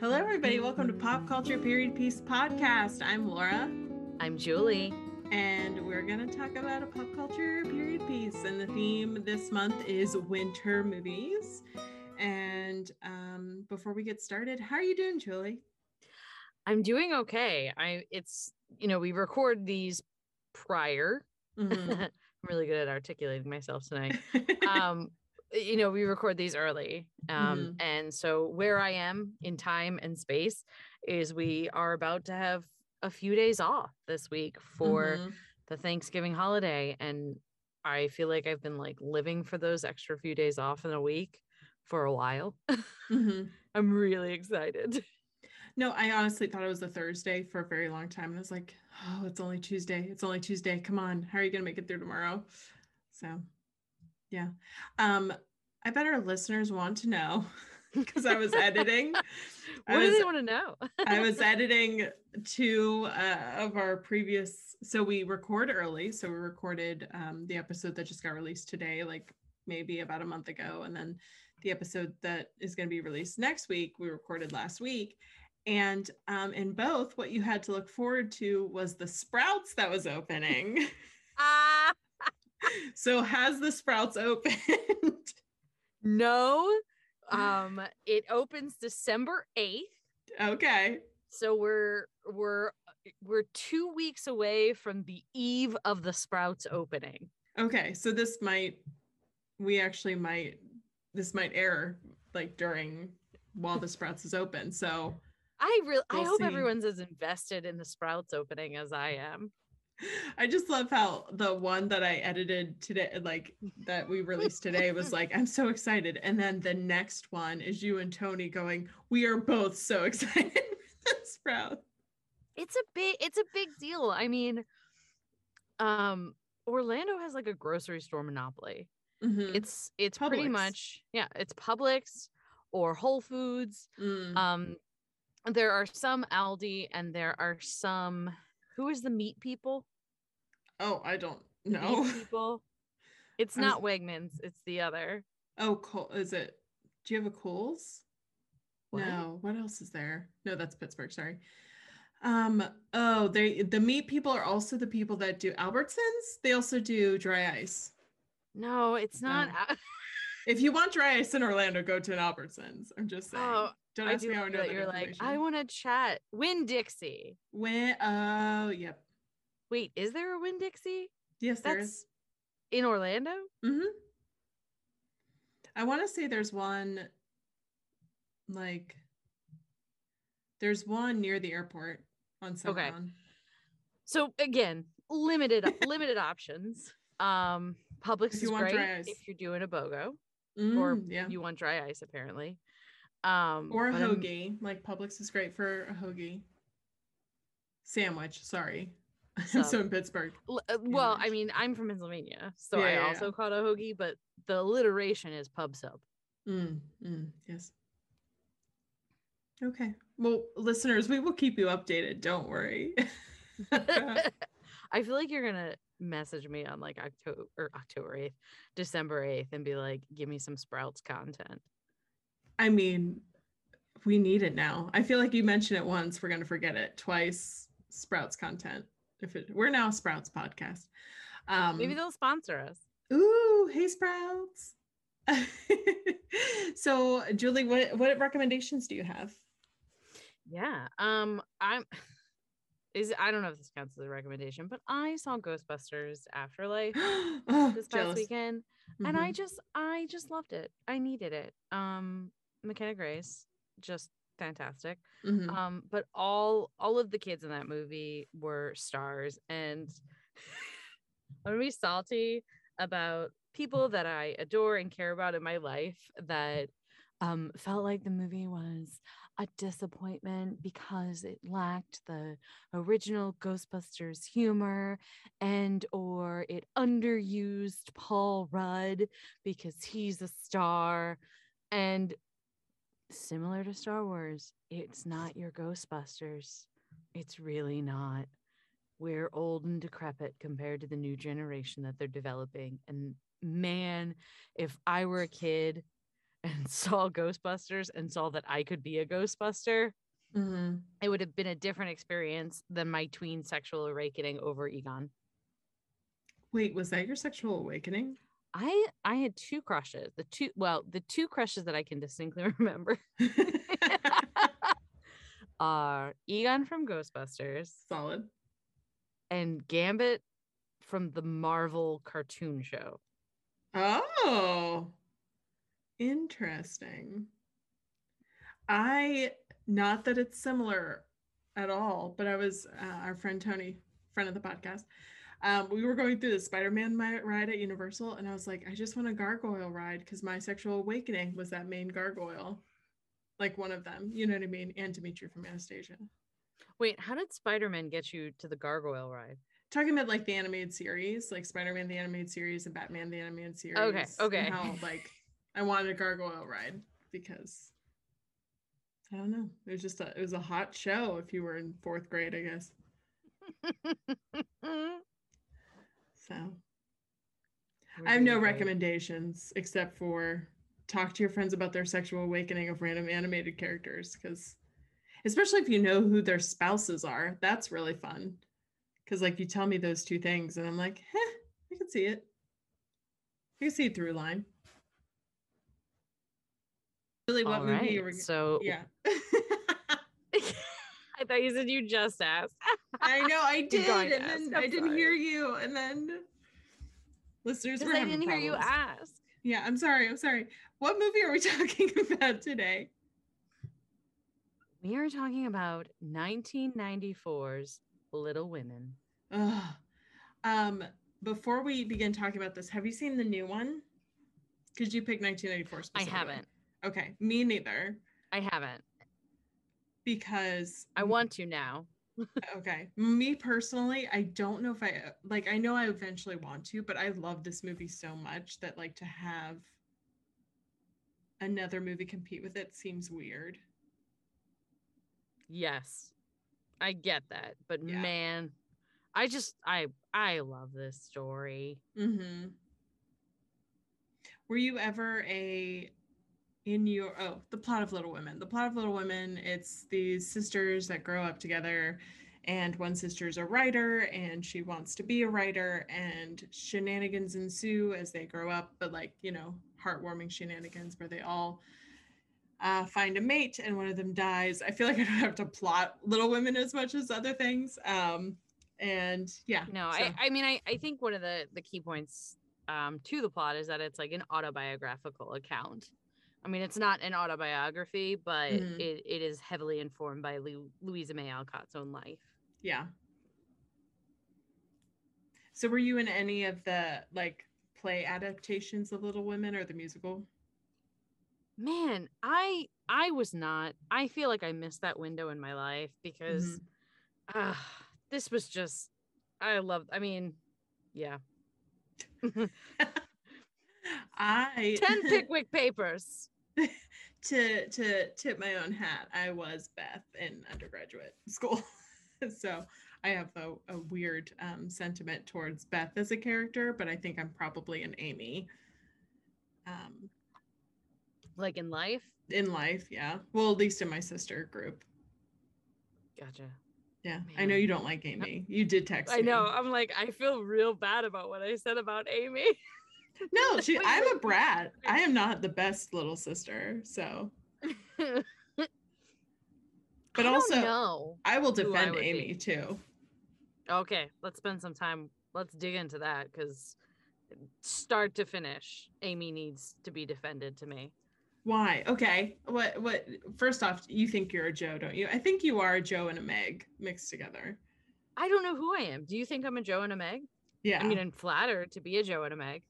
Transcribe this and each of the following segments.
Hello, everybody. Welcome to Pop Culture Period Piece Podcast. I'm Laura, I'm Julie. and we're going to talk about a pop culture period piece. And the theme this month is winter movies. And um, before we get started, how are you doing, Julie? I'm doing okay. I it's you know, we record these prior. Mhm. I'm really good at articulating myself tonight. Um you know, we record these early. Um and so where I am in time and space is we are about to have a few days off this week for Mhm. the Thanksgiving holiday and I feel like I've been like living for those extra few days off in a week for a while. Mhm. I'm really excited. No, I honestly thought it was a Thursday for a very long time. And I was like, oh, it's only Tuesday. It's only Tuesday. Come on. How are you going to make it through tomorrow? So, yeah. Um, I bet our listeners want to know because I was editing. I what do they want to know? I was editing two uh, of our previous. So we record early. So we recorded um, the episode that just got released today, like maybe about a month ago, and then the episode that is going to be released next week we recorded last week. And um, in both, what you had to look forward to was the Sprouts that was opening. Ah, so has the Sprouts opened? No. Um, it opens December 8th. okay. So we're we're we're two weeks away from the eve of the Sprouts opening. Okay, so this might we actually might this might air like during while the Sprouts is open. So I really I We'll hope see. everyone's as invested in the Sprouts opening as I am. I just love how the one that I edited today, like that we released today, was like, I'm so excited. And then the next one is you and Tony going, We are both so excited for. It's a big it's a big deal. I mean, um Orlando has like a grocery store monopoly. Mhm. It's it's pretty much yeah, it's Publix or Whole Foods. Mm. Um, there are some Aldi and there are some. Who is the meat people? Oh, I don't know. people. It's I not Wegmans. It's the other. Oh, Cole, is it? Do you have a Coles? What? No. What else is there? No, that's Pittsburgh. Sorry. Um. Oh, they the meat people are also the people that do Albertsons. They also do dry ice. No, it's not. No. If you want dry ice in Orlando, go to an Albertsons. I'm just saying. Oh, Don't I ask do me how I know that you're like. I want to chat. Winn-Dixie. Win. Oh, yep. Wait, is there a Winn-Dixie Yes, there That's- is. in Orlando? Mm-hmm. I want to say there's one. Like. There's one near the airport on Okay. Semoran. So again, limited limited options. Um, Publix If is great if you're doing a BOGO or Mm, yeah. you want dry ice apparently. Um, or a but I'm- hoagie. Like Publix is great for a hoagie sandwich. Sorry, I'm so in Pittsburgh. L- uh, well, I mean, I'm from Pennsylvania, so Yeah, I yeah, yeah. also call it a hoagie, but the alliteration is pub sub. Mm, mm, yes. Okay. Well, listeners, we will keep you updated. Don't worry. I feel like you're gonna message me on like October or October 8th, December 8th, and be like, give me some Sprouts content. I mean, we need it now. I feel like you mentioned it once, we're gonna forget it twice. Sprouts content. If it, we're now a Sprouts podcast. Um, Maybe they'll sponsor us. Ooh, hey Sprouts. so, Julie, what what recommendations do you have? Yeah. Um, I'm is I don't know if this counts as a recommendation, but I saw Ghostbusters Afterlife oh, this past jealous. weekend. and I Mhm. just I just loved it. I needed it. Um McKenna Grace, just fantastic. Mhm. Um, but all all of the kids in that movie were stars, and I'm gonna be salty about people that I adore and care about in my life that um felt like the movie was a disappointment because it lacked the original Ghostbusters humor and or it underused Paul Rudd because he's a star and similar to Star Wars, it's not your Ghostbusters. It's really not. We're old and decrepit compared to the new generation that they're developing. And man, if I were a kid and saw Ghostbusters and saw that I could be a Ghostbuster, Mm-hmm. it would have been a different experience than my tween sexual awakening over Egon. Wait, was that your sexual awakening? I I had two crushes. The two well, the two crushes that I can distinctly remember are Egon from Ghostbusters Solid. and Gambit from the Marvel cartoon show. Oh, interesting. I, not that it's similar at all, but I was, uh, our friend Tony, friend of the podcast, um, we were going through the Spider Man ride at Universal, and I was like, I just want a gargoyle ride because my sexual awakening was that main gargoyle, like one of them. You know what I mean? And Dimitri from Anastasia. Wait, how did Spider-Man get you to the gargoyle ride? Talking about like the animated series, like Spider Man the animated series and Batman the animated series. Okay, okay. How like I wanted a gargoyle ride because I don't know. It was just a it was a hot show if you were in fourth grade, I guess. So I have no recommendations except for talk to your friends about their sexual awakening of random animated characters because especially if you know who their spouses are, that's really fun. Cause like you tell me those two things and I'm like, eh, I can see it. I can see it through line. Really, what All movie right, you so yeah. I thought you said you just asked. I know I did, and then ask, I didn't sorry. hear you, and then listeners were I didn't hear you ask. Yeah, I'm sorry. I'm sorry. What movie are we talking about today? We are talking about 1994's Little Women. Ugh. Um, before we begin talking about this, have you seen the new one? Because you picked 1994 I haven't. Okay, me neither. I haven't. Because I want to now. okay, me personally, I don't know if I like. I know I eventually want to, but I love this movie so much that like to have another movie compete with it seems weird. Yes. I get that. But Yeah. man, I just I I love this story. Mm-hmm. Were you ever a in your oh the plot of Little Women? The plot of Little Women. It's these sisters that grow up together, and one sister's a writer, and she wants to be a writer, and shenanigans ensue as they grow up. But like you know, heartwarming shenanigans where they all. Uh, find a mate and one of them dies. I feel like I don't have to plot Little Women as much as other things. Um, and yeah, No, so- I I mean I I think one of the the key points um to the plot is that it's like an autobiographical account. I mean, it's not an autobiography, but Mhm. it, it is heavily informed by Lu- Louisa May Alcott's own life. Yeah. So were you in any of the like play adaptations of Little Women or the musical? Man, I I was not. I feel like I missed that window in my life because uh, this was just I love I mean, yeah. I 10 Pickwick papers. to to tip my own hat, I was Beth in undergraduate school. so I have a, a weird um, sentiment towards Beth as a character, but I think I'm probably an Amy. Um, Like in life. in life, yeah. Well, at least in my sister group. Gotcha. Yeah, I know you don't like Amy. You did text I me. know. I'm like, I feel real bad about what I said about Amy. No, she. I'm a brat. I am not the best little sister. So, but But also. I will Who I defend Amy be. too. Okay, let's spend some time. Let's dig into that because start to finish, Amy needs to be defended to me. Why? Okay. What? What? First off, you think you're a Jo, don't you? I think you are a Jo and a Meg mixed together. I don't know who I am. Do you think I'm a Jo and a Meg? Yeah. I mean, I'm flattered to be a Jo and a Meg.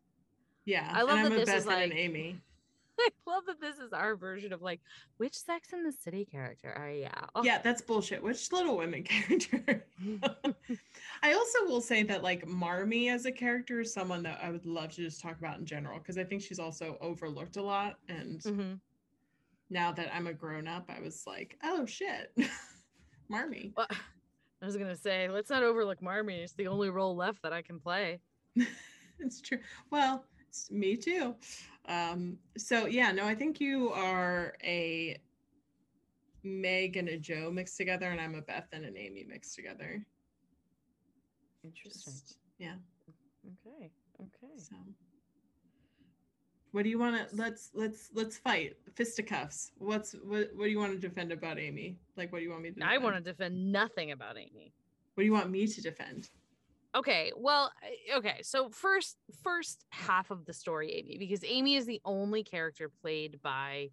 Yeah. I love and I'm that this is Beth and an like- Amy. I love that this is our version of like which Sex in the City character are you? Yeah, that's bullshit. Which Little Women character? I also will say that like Marmee as a character is someone that I would love to just talk about in general because I think she's also overlooked a lot and. Mhm. now that I'm a grown up, I was like, oh shit, Marmee. Well, I was gonna say, let's not overlook Marmee. It's the only role left that I can play. it's true. Well, Me too. Um, so yeah, no, I think you are a Meg and a Jo mixed together, and I'm a Beth and an Amy mixed together. Interesting. Just- yeah. Okay. Okay. So what do you want to let's let's let's fight fisticuffs what's what what do you want to defend about amy like what do you want me to I want to defend nothing about Amy. what do you want me to defend Okay, well, okay. So first, first half of the story, Amy, because Amy is the only character played by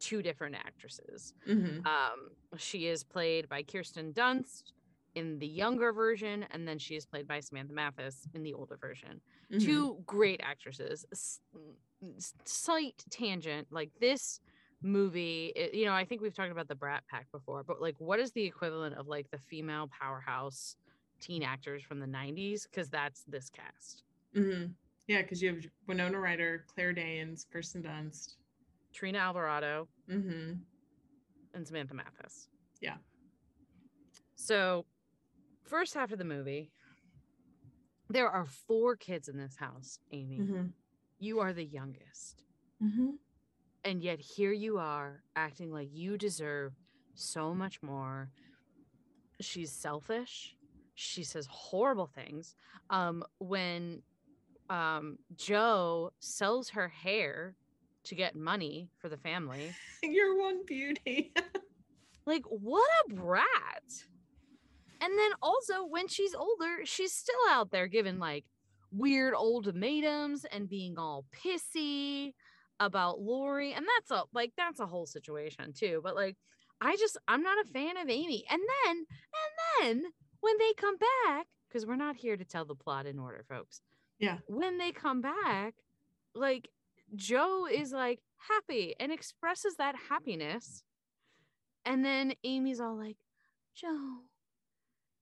two different actresses. mm-hmm. Um, she is played by Kirsten Dunst in the younger version, and then she is played by Samantha Mathis in the older version. Mm-hmm. Two great actresses. S- Slight tangent, like this movie. it- you know, I think we've talked about the Brat Pack before, but like, what is the equivalent of like the female powerhouse teen actors from the '90s? Because that's this cast. hmm yeah because you have winona ryder claire danes kirsten dunst Trini Alvarado mm-hmm. and Samantha Mathis. Yeah. So, first half of the movie, there are four kids in this house, Amy. Mm-hmm. You are the youngest. Mm-hmm. And yet here you are acting like you deserve so much more. She's selfish. She says horrible things. Um, when um, Jo sells her hair to get money for the family, you're one beauty. Like what a brat! And then also when she's older she's still out there giving like weird ultimatums and being all pissy about Laurie and that's a like that's a whole situation too but like I just I'm not a fan of Amy. And then and then when they come back because we're not here to tell the plot in order folks Yeah. when they come back like Jo is like happy and expresses that happiness and then Amy's all like, Jo,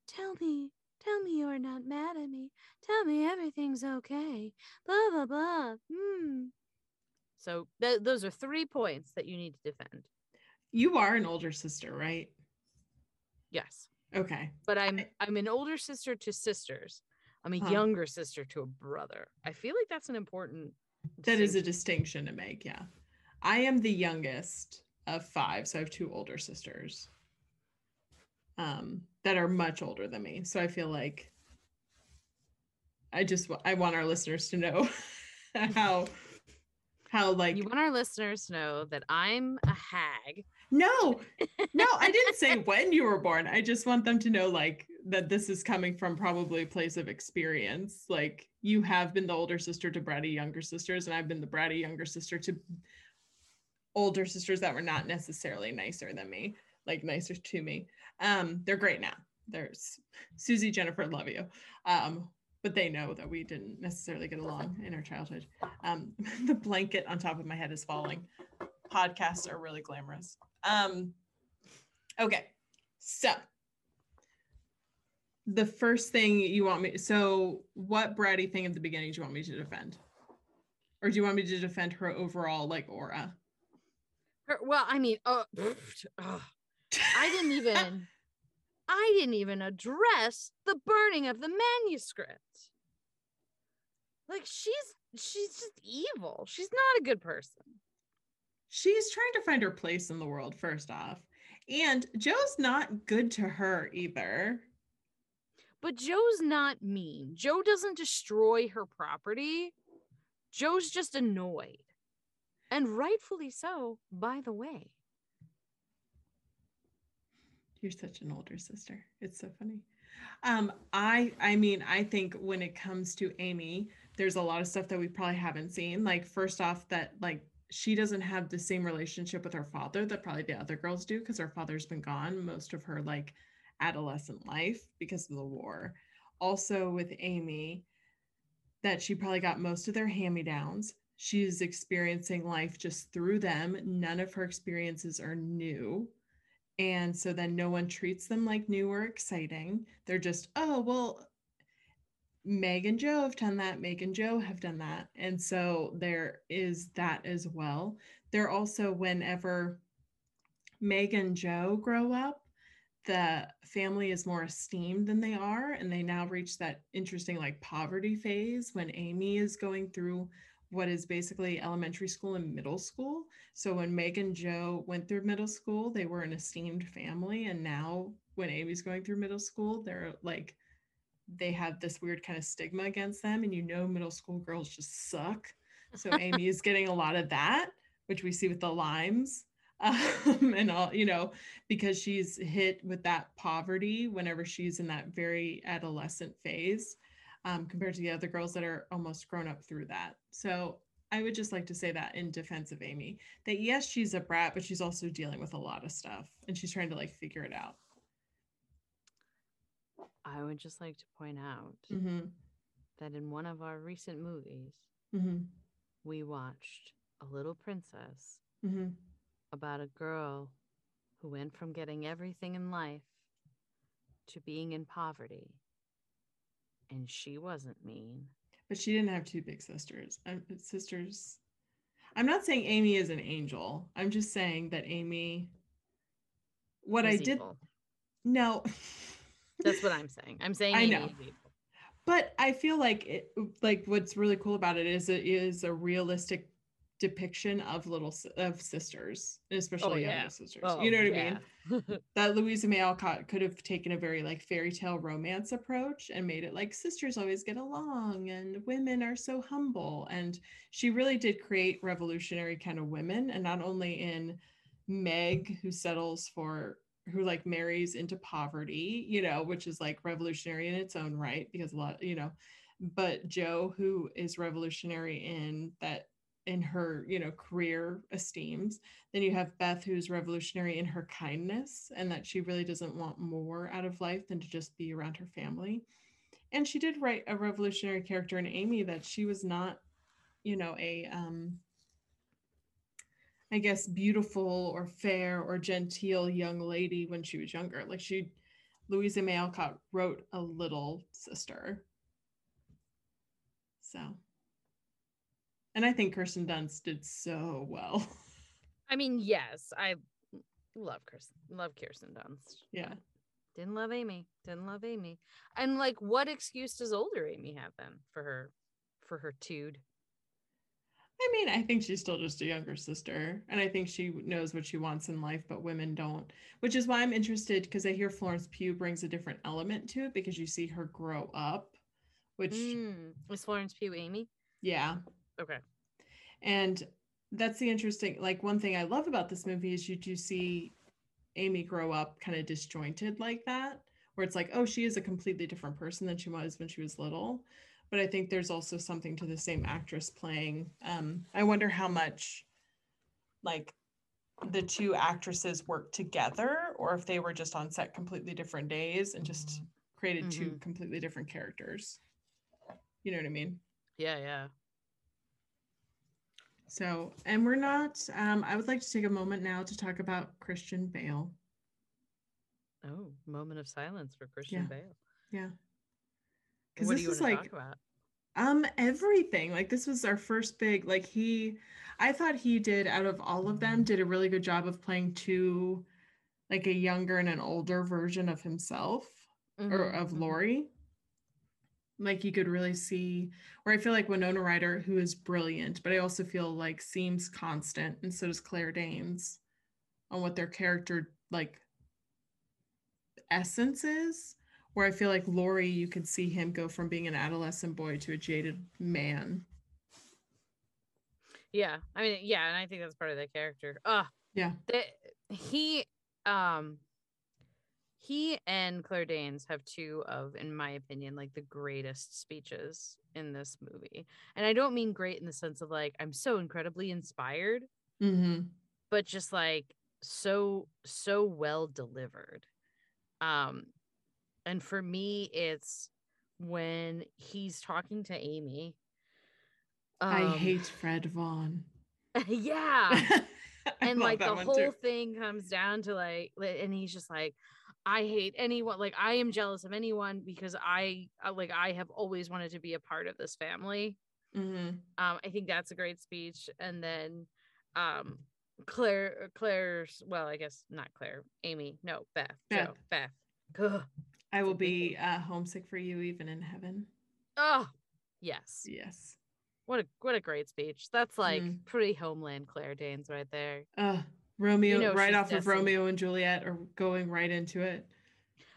tell me, tell me you're not mad at me. Tell me everything's okay. Blah, blah, blah. Hmm. So th- those are three points that you need to defend. you are an older sister right Yes. Okay But I'm I'm an older sister to sisters. I'm a Huh. younger sister to a brother. I feel like that's an important That is a distinction. to make, yeah. I am the youngest of five, so I have two older sisters um, that are much older than me. So I feel like I just I want our listeners to know how how like you want our listeners to know that I'm a hag. No no I didn't say when you were born. I just want them to know like that this is coming from probably a place of experience. Like you have been the older sister to bratty younger sisters, and I've been the bratty younger sister to older sisters that were not necessarily nicer than me, like nicer to me. Um, they're great now. There's Susie, Jennifer, love you. Um, but they know that we didn't necessarily get along in our childhood. Um, the blanket on top of my head is falling. Podcasts are really glamorous. Um, okay, so the first thing you want me so what bratty thing at the beginning do you want me to defend? Or do you want me to defend her overall like aura? Her- well, I mean, uh, ugh. I didn't even I didn't even address the burning of the manuscript. Like she's she's just evil. She's not a good person. She's trying to find her place in the world, first off. And Jo's not good to her either. But Jo's not mean. Jo doesn't destroy her property. Jo's just annoyed. And rightfully so, by the way. You're such an older sister. It's so funny. Um, I I mean, I think when it comes to Amy, there's a lot of stuff that we probably haven't seen. Like, first off, that like she doesn't have the same relationship with her father that probably the other girls do because her father's been gone most of her like adolescent life because of the war. Also with Amy, that she probably got most of their hand-me-downs. She's experiencing life just through them. None of her experiences are new. And so then no one treats them like new or exciting. They're just, oh, well, Meg and Jo have done that. Meg and Jo have done that. And so there is that as well. There also, whenever Meg and Jo grow up, the family is more esteemed than they are. And they now reach that interesting like poverty phase when Amy is going through what is basically elementary school and middle school. So when Meg and Jo went through middle school, they were an esteemed family. And now when Amy's going through middle school, they're like, they have this weird kind of stigma against them. And you know, middle school girls just suck. So Amy is getting a lot of that, which we see with the limes. Um, and all, you know, because she's hit with that poverty whenever she's in that very adolescent phase um, compared to the other girls that are almost grown up through that. So I would just like to say that in defense of Amy, that yes, she's a brat, but she's also dealing with a lot of stuff and she's trying to like figure it out. I would just like to point out Mm-hmm. that in one of our recent movies, Mm-hmm. we watched A Little Princess Mm-hmm. about a girl who went from getting everything in life to being in poverty. And she wasn't mean. But she didn't have two big sisters. I'm, sisters. I'm not saying Amy is an angel. I'm just saying that Amy. What I did evil. no. That's what I'm saying. I'm saying I know. but I feel like it, like what's really cool about it is it is a realistic depiction of little of sisters, oh, especially younger yeah. sisters. Oh, you know what I mean? That Louisa May Alcott could have taken a very like fairy tale romance approach and made it like sisters always get along and women are so humble. And she really did create revolutionary kind of women, and not only in Meg, who settles for who like marries into poverty, you know, which is like revolutionary in its own right because a lot, you know, but Jo, who is revolutionary in that in her, you know, career esteems. Then you have Beth, who's revolutionary in her kindness and that she really doesn't want more out of life than to just be around her family. And she did write a revolutionary character in Amy that she was not, you know, a um I guess beautiful or fair or genteel young lady when she was younger. Like she Louisa May Alcott wrote a little sister. So and I think Kirsten Dunst did so well. I mean, yes, I love Kirsten, love Kirsten Dunst. yeah. Didn't love Amy. Didn't love Amy. And like, what excuse does older Amy have then for her, for her tude? I mean, I think she's still just a younger sister, and I think she knows what she wants in life, but women don't. Which is why I'm interested because I hear Florence Pugh brings a different element to it because you see her grow up, which Mm, is Florence Pugh Amy? yeah, Okay. and that's the interesting. Like one thing I love about this movie is you do see Amy grow up kind of disjointed like that, where it's like, oh, she is a completely different person than she was when she was little. But I think there's also something to the same actress playing. Um, I wonder how much like the two actresses worked together or if they were just on set completely different days and just created two Mhm. completely different characters. You know what I mean? Yeah, yeah. So, and we're not, um, I would like to take a moment now to talk about Christian Bale. Oh, moment of silence for Christian Yeah. Bale. Yeah. Because this is like, um, everything. Like, this was our first big, like, he, I thought he did, out of all of them, did a really good job of playing two, like, a younger and an older version of himself or Mhm, of mhm. Laurie. Like you could really see, where I feel like Winona Ryder, who is brilliant, but I also feel like seems constant, and so does Claire Danes on what their character like essence is. Where I feel like Laurie, you could see him go from being an adolescent boy to a jaded man. Yeah, I mean, yeah, and I think that's part of the character. Uh Yeah. the, he, um, he and Claire Danes have two of, in my opinion, like the greatest speeches in this movie. And I don't mean great in the sense of like I'm so incredibly inspired, Mm-hmm. but just like so so well delivered. Um, and for me, it's when he's talking to Amy. I um, hate Fred Vaughn. yeah. And like the whole too. thing comes down to like and he's just like i hate anyone like i am jealous of anyone because i uh, like i have always wanted to be a part of this family Mhm. um i think that's a great speech and then um claire claire's well i guess not claire amy no beth Beth. Jo, beth Ugh. I will It's a big be uh, homesick for you even in heaven. oh yes Yes. What a what a great speech. That's like Mm. pretty homeland Claire Danes right there. Uh, Romeo, know right off of. Romeo and Juliet, or going right into it.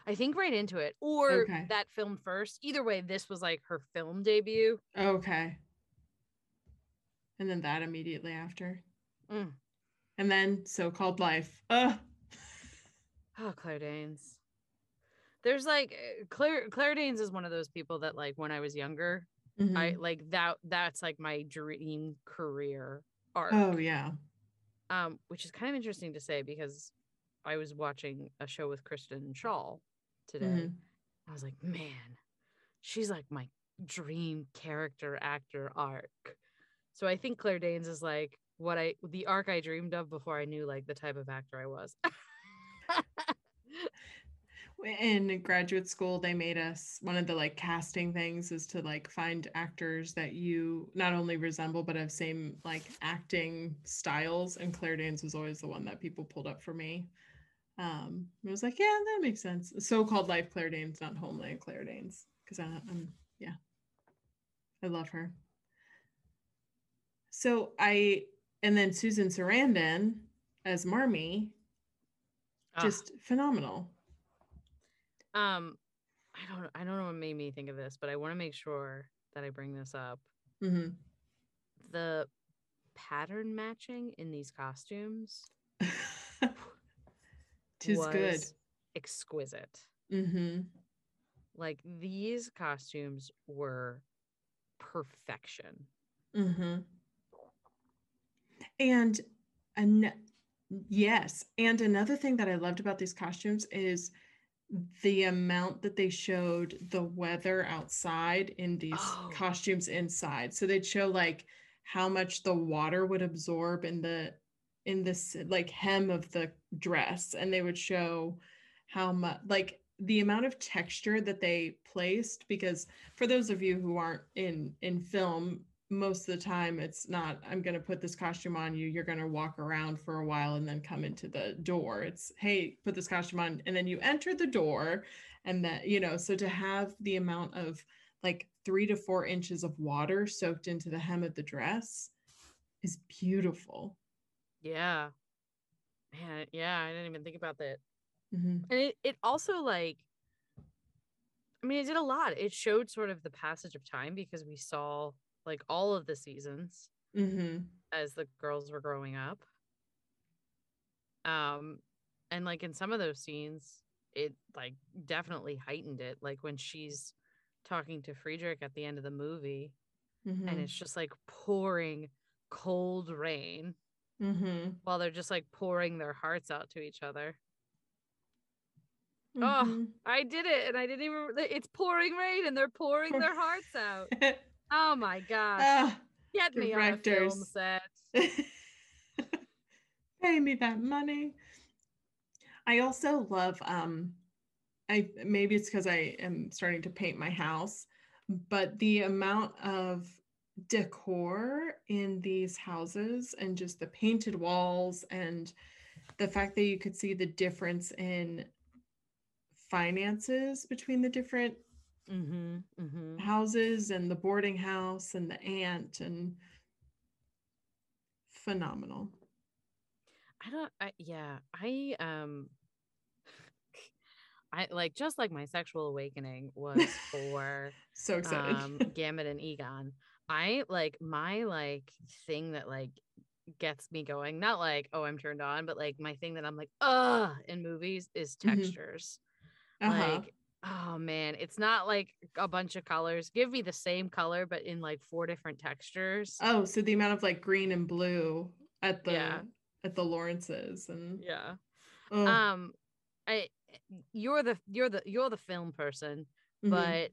I think right into it. Or Okay. that film first. Either way, this was like her film debut. Okay. And then that immediately after. Mm. And then so-called life. Uh Oh, Claire Danes. There's like Claire Claire Danes is one of those people that like when I was younger, mhm. I like that that's like my dream career arc. Oh yeah. Um, which is kind of interesting to say because I was watching a show with Kristen Shaw today. Mhm. I was like, man, she's like my dream character actor arc. So I think Claire Danes is like what I the arc I dreamed of before I knew like the type of actor I was. in graduate school they made us one of the like casting things is to like find actors that you not only resemble but have same like acting styles and claire danes was always the one that people pulled up for me. Um i was like yeah that makes sense. So-called life claire danes not homeland claire danes because i'm yeah. I love her. So i and then susan sarandon as marmee Ah, just phenomenal um I don't I don't know what made me think of this, but I want to make sure that I bring this up. hmm The pattern matching in these costumes Tis good. was exquisite. Mm-hmm. Like these costumes were perfection. Mm-hmm. And an- yes, and another thing that I loved about these costumes is the amount that they showed the weather outside in these Oh. costumes inside. So they'd show like how much the water would absorb in the in this like hem of the dress and they would show how much like the amount of texture that they placed because for those of you who aren't in in film most of the time it's not i'm going to put this costume on you you're going to walk around for a while and then come into the door it's hey put this costume on and then you enter the door and that you know so to have the amount of like three to four inches of water soaked into the hem of the dress is beautiful Yeah. Man, yeah, I didn't even think about that. Mhm. And it, it also like I mean, it did a lot. It showed sort of the passage of time because we saw like all of the seasons Mhm. as the girls were growing up. Um and like in some of those scenes it like definitely heightened it like when she's talking to Friedrich at the end of the movie and Mhm. it's just like pouring cold rain Mhm. while they're just like pouring their hearts out to each other. Oh, Mhm. I did it and I didn't even it's pouring rain and they're pouring their hearts out. Oh my gosh. Ah, Get me on a film set. pay me that money i also love um i maybe it's because i am starting to paint my house but the amount of decor in these houses and just the painted walls and the fact that you could see the difference in finances between the different Mm-hmm. Mm-hmm. houses and the boarding house and the aunt and phenomenal I don't I yeah, I um I like just like my sexual awakening was for so excited um Gambit and Egon. I like my like thing that like gets me going, not like, oh, I'm turned on, but like my thing that I'm like, uh in movies is Mhm. textures. uh-huh. Like, oh man, it's not like a bunch of colors. Give me the same color, but in like four different textures. Oh, so the amount of like green and blue at the Yeah. at the Lawrences and yeah. oh, Um I you're the you're the you're the film person, mhm. but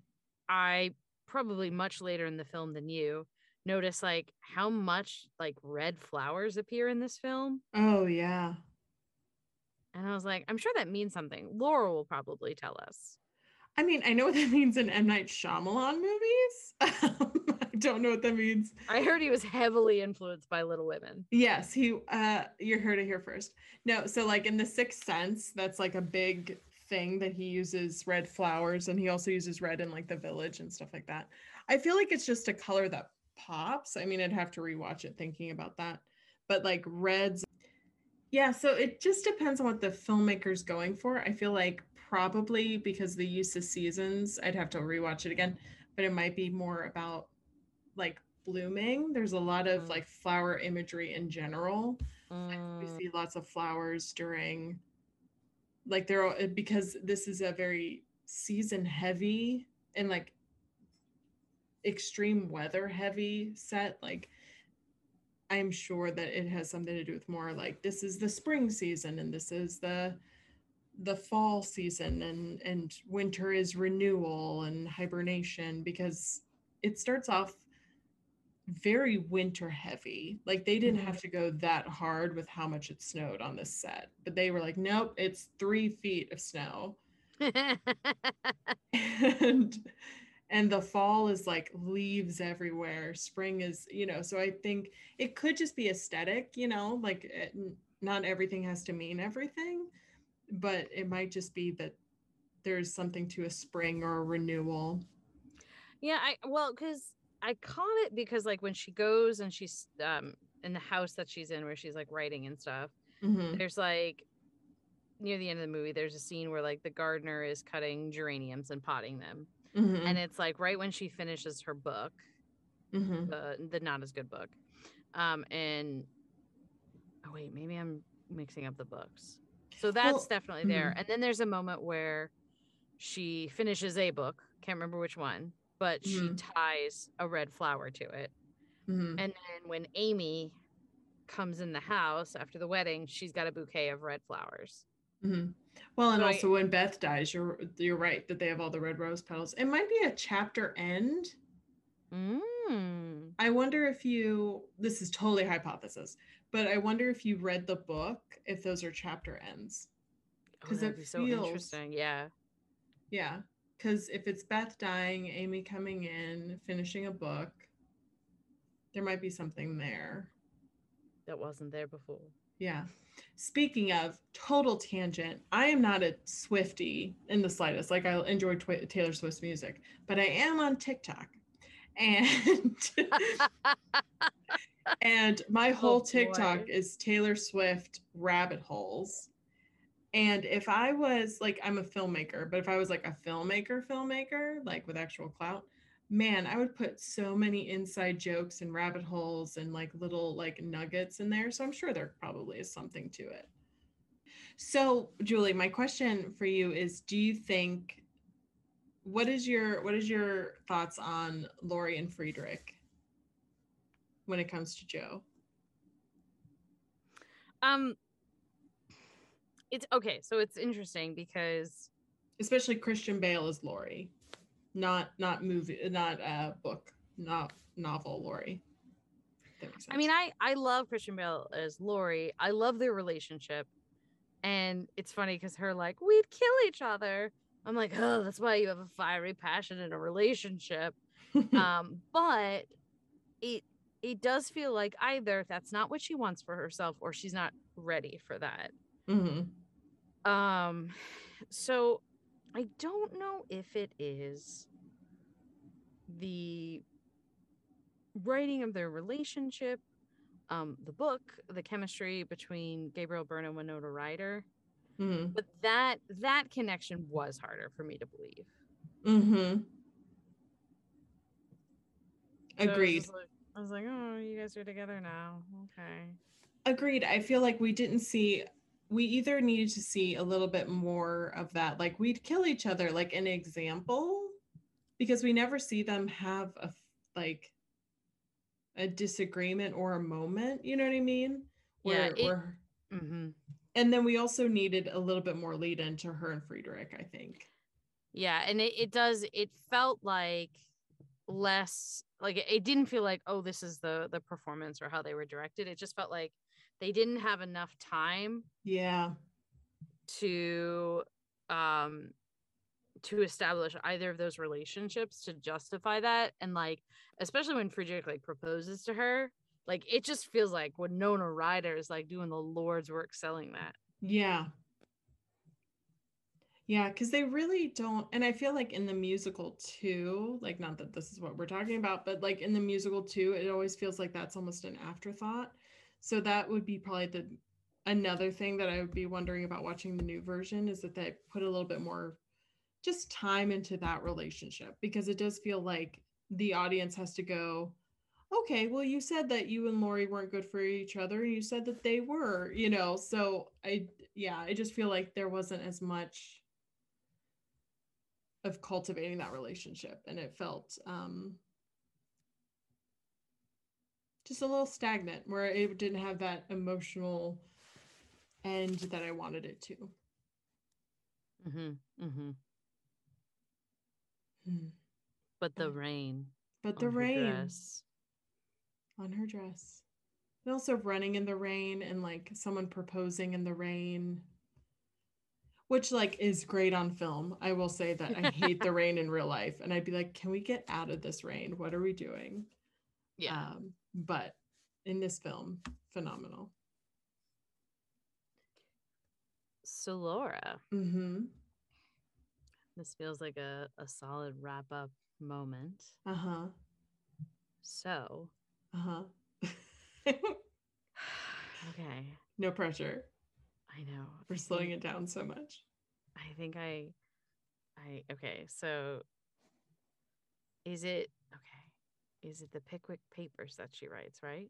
I probably much later in the film than you notice like how much like red flowers appear in this film. oh yeah. And I was like, I'm sure that means something. Laura will probably tell us. I mean, I know what that means in M Night Shyamalan movies. I don't know what that means. I heard he was heavily influenced by Little Women. Yes, he. Uh, you heard it here first. No, so like in The Sixth Sense, that's like a big thing that he uses red flowers, and he also uses red in like The Village and stuff like that. I feel like it's just a color that pops. I mean, I'd have to rewatch it thinking about that. But like reds, yeah. So it just depends on what the filmmaker's going for. I feel like probably because the use of seasons, I'd have to rewatch it again. But it might be more about like blooming. There's a lot of Mm. like flower imagery in general. Like, we Mm, see lots of flowers during like there are because this is a very season heavy and like extreme weather heavy set like i'm sure that it has something to do with more like this is the spring season and this is the the fall season and and winter is renewal and hibernation because it starts off very winter heavy. Like they didn't mm-hmm. have to go that hard with how much it snowed on this set but they were like nope it's three feet of snow. And and the fall is like leaves everywhere. Spring is you know so i think it could just be aesthetic you know like eh, it, not everything has to mean everything but it might just be that there's something to a spring or a renewal yeah, I well, because I caught it because like when she goes and she's um in the house that she's in where she's like writing and stuff, Mhm. there's like near the end of the movie, there's a scene where like the gardener is cutting geraniums and potting them. Mhm. And it's like right when she finishes her book, Mhm. the the not as good book. Um and oh wait, maybe I'm mixing up the books. So that's Well, definitely there. mhm. And then there's a moment where she finishes a book, can't remember which one, but she Mhm. ties a red flower to it. Mhm. And then when Amy comes in the house after the wedding, she's got a bouquet of red flowers. Mhm. Well, and So I- also when Beth dies, you're you're right that they have all the red rose petals. It might be a chapter end. Mm. I wonder if you this is totally hypothesis, but I wonder if you read the book if those are chapter ends. Oh, 'Cause that'd it be so feels- interesting. Yeah. Yeah, because if it's Beth dying, Amy coming in, finishing a book, there might be something there. That wasn't there before. Yeah. Speaking of total tangent, I am not a Swifty in the slightest. Like I enjoy Twi- Taylor Swift's music, but I am on TikTok, and and my oh, whole boy. TikTok is Taylor Swift rabbit holes. And if I was like, I'm a filmmaker, but if I was like a filmmaker, filmmaker, like with actual clout, man, I would put so many inside jokes and rabbit holes and like little like nuggets in there. So I'm sure there probably is something to it. So, Julie, my question for you is do you think what is your what is your thoughts on Laurie and Friedrich when it comes to Jo? Um it's okay, so it's interesting because Especially Christian Bale as Laurie. Not not movie not uh book, not novel Laurie. I mean. I I love Christian Bale as Laurie. I love their relationship, and it's funny because her like we'd kill each other. I'm like, oh, that's why you have a fiery passion in a relationship. um, but it it does feel like either that's not what she wants for herself, or she's not ready for that. Mhm. Um, so I don't know if it is the writing of their relationship, um, the book, the chemistry between Gabriel Byrne and Winona Ryder, Mhm. but that that connection was harder for me to believe. Mhm. So Agreed. like- I was like, oh, you guys are together now. Okay. Agreed. I feel like we didn't see we either needed to see a little bit more of that like we'd kill each other like an example because we never see them have a like a disagreement or a moment, you know what I mean? Yeah, Where, it- where hmm and then we also needed a little bit more lead into her and Friedrich, I think. Yeah, and it, it does. It felt like less like it, didn't feel like oh this is the the performance or how they were directed. It just felt like they didn't have enough time Yeah. to um to establish either of those relationships to justify that and like especially when Friedrich like proposes to her like it just feels like Winona Ryder is like doing the Lord's work selling that Yeah. Yeah, because they really don't. And I feel like in the musical too, like, not that this is what we're talking about, but like in the musical too, it always feels like that's almost an afterthought. So that would be probably the another thing that I would be wondering about watching the new version is that they put a little bit more just time into that relationship because it does feel like the audience has to go, okay, well, you said that you and Laurie weren't good for each other, and you said that they were, you know. So I, yeah, I just feel like there wasn't as much of cultivating that relationship and it felt um just a little stagnant where it didn't have that emotional end that I wanted it to. Mm-hmm. Mm-hmm. Hmm. But the rain. But the rain dress. on her dress. And also running in the rain and like someone proposing in the rain. Which like is great on film. I will say that I hate the rain in real life. And I'd be like, can we get out of this rain? What are we doing? Yeah. Um, but in this film, phenomenal. so Laura, Mm-hmm. this feels like a, a solid wrap up moment. Uh-huh. So Uh-huh. okay. no pressure. I know. We're slowing it down so much. I think I I okay, so is it okay. Is it the Pickwick papers that she writes, right?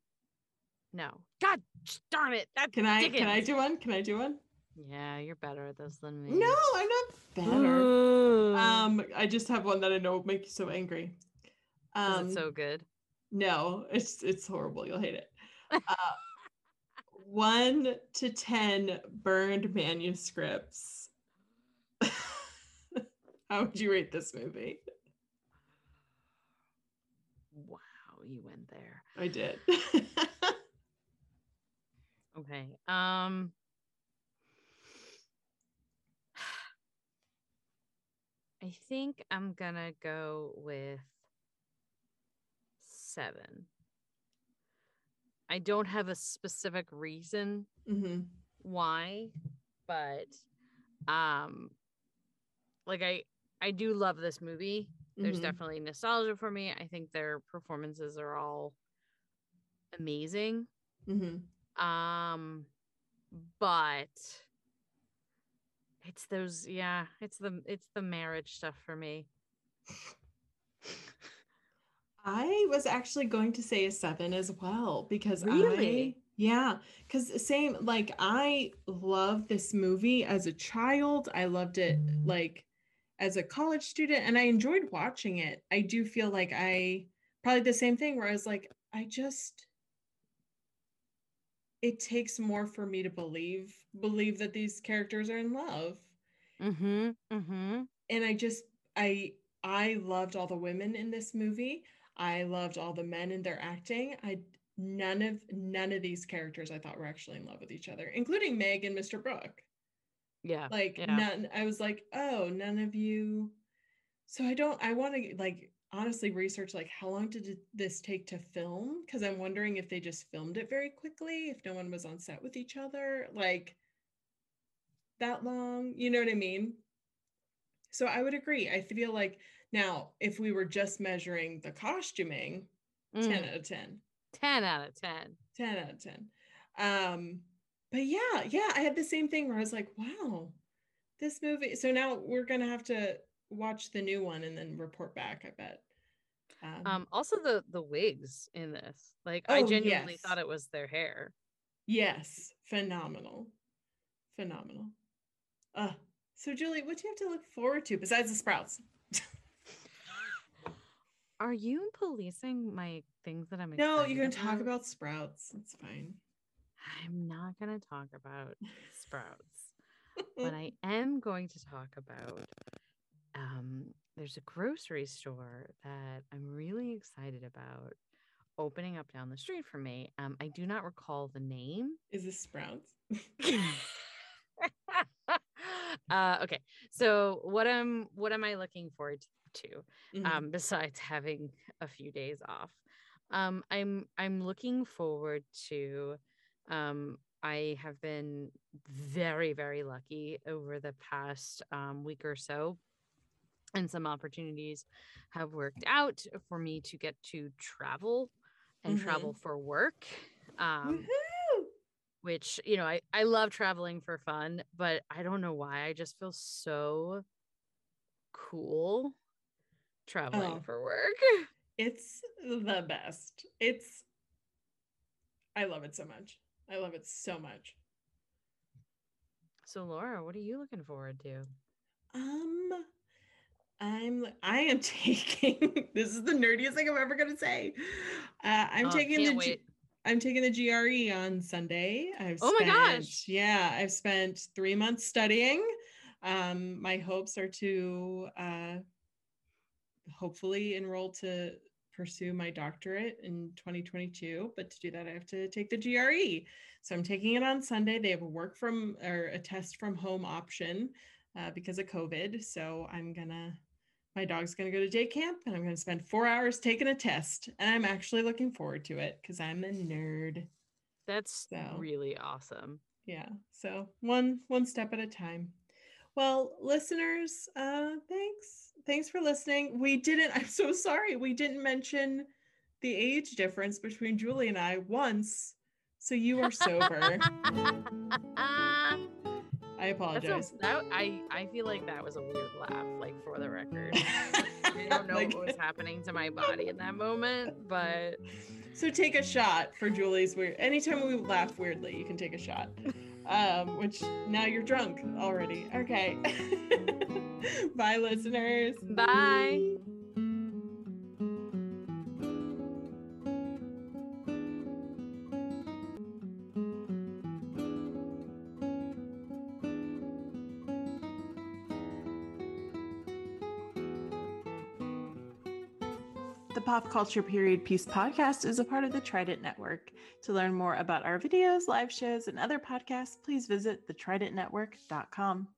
No. God darn it. That Can I can I do one? Can I do one? Yeah, you're better at this than me. No, I'm not better. Ooh. Um, I just have one that I know will make you so angry. Is Um, it so good? no, it's it's horrible. You'll hate it. Uh, one to ten burned manuscripts. How would you rate this movie? Wow, you went there. I did. Okay. Um I think I'm gonna go with seven. I don't have a specific reason hmm why, but um like I I do love this movie. There's Mhm. definitely nostalgia for me. I think their performances are all amazing. hmm Um, but it's those, yeah, it's the it's the marriage stuff for me. I was actually going to say a seven as well because Really? I, yeah, because same like I love this movie as a child. I loved it like as a college student and I enjoyed watching it. I do feel like I probably the same thing where I was like, I just it takes more for me to believe believe that these characters are in love. Mm-hmm. Mm-hmm. and I just I I loved all the women in this movie. I loved all the men in their acting. I none of none of these characters I thought were actually in love with each other, including Meg and Mr. Brooke. Yeah. Like yeah. none I was like, "Oh, none of you." So I don't I want to like honestly research like how long did this take to film because I'm wondering if they just filmed it very quickly, if no one was on set with each other, like that long, you know what I mean? So I would agree. I feel like now if we were just measuring the costuming, 10 Mm, out of 10. 10 out of 10. 10 out of 10. Um but yeah, yeah, I had the same thing where I was like, wow, this movie. So now we're going to have to watch the new one and then report back, I bet. Um, Um, also the the wigs in this. Like I Oh, genuinely yes. thought it was their hair. yes, phenomenal. Phenomenal. Uh so Julie, what do you have to look forward to besides the sprouts? Are you policing my things that I'm No, you're going to talk about sprouts. It's fine. I'm not going to talk about sprouts, but I am going to talk about um there's a grocery store that I'm really excited about opening up down the street from me. Um I do not recall the name. Is this sprouts? uh okay. So what am what am I looking forward to? Mhm. um, besides having a few days off. Um, I'm I'm looking forward to um, I have been very, very lucky over the past um, week or so. And some opportunities have worked out for me to get to travel and Mhm. travel for work. Um, Woohoo! Which you know I, I love traveling for fun but i don't know why i just feel so cool traveling Oh. for work It's the best. It's I love it so much. I love it so much. so laura what are you looking forward to Um I'm I am taking this is the nerdiest thing I'm ever gonna say. Uh, I'm Oh, taking the wait. I'm taking the GRE on Sunday. I've Oh my spent, gosh. Yeah, I've spent three months studying. Um, my hopes are to uh, hopefully enroll to pursue my doctorate in 2022. But to do that, I have to take the GRE. So I'm taking it on Sunday. They have a work from or a test from home option uh, because of COVID. So I'm gonna my dog's going to go to day camp and I'm going to spend four hours taking a test. And I'm actually looking forward to it because I'm a nerd. that's So. really awesome Yeah. So one one step at a time. Well, listeners, uh thanks. Thanks for listening. We didn't I'm so sorry. We didn't mention the age difference between Julie and I once. So you are sober. I apologize. a, that, I, I feel like that was a weird laugh, like for the record. I don't know Like- what was happening to my body in that moment, but So take a shot for Julie's weird. Anytime we laugh weirdly, you can take a shot. Um, which now you're drunk already. Okay. Bye, listeners. bye. Culture Period Piece podcast is a part of the Trident Network. To learn more about our videos, live shows, and other podcasts, please visit thetridentnetwork.com.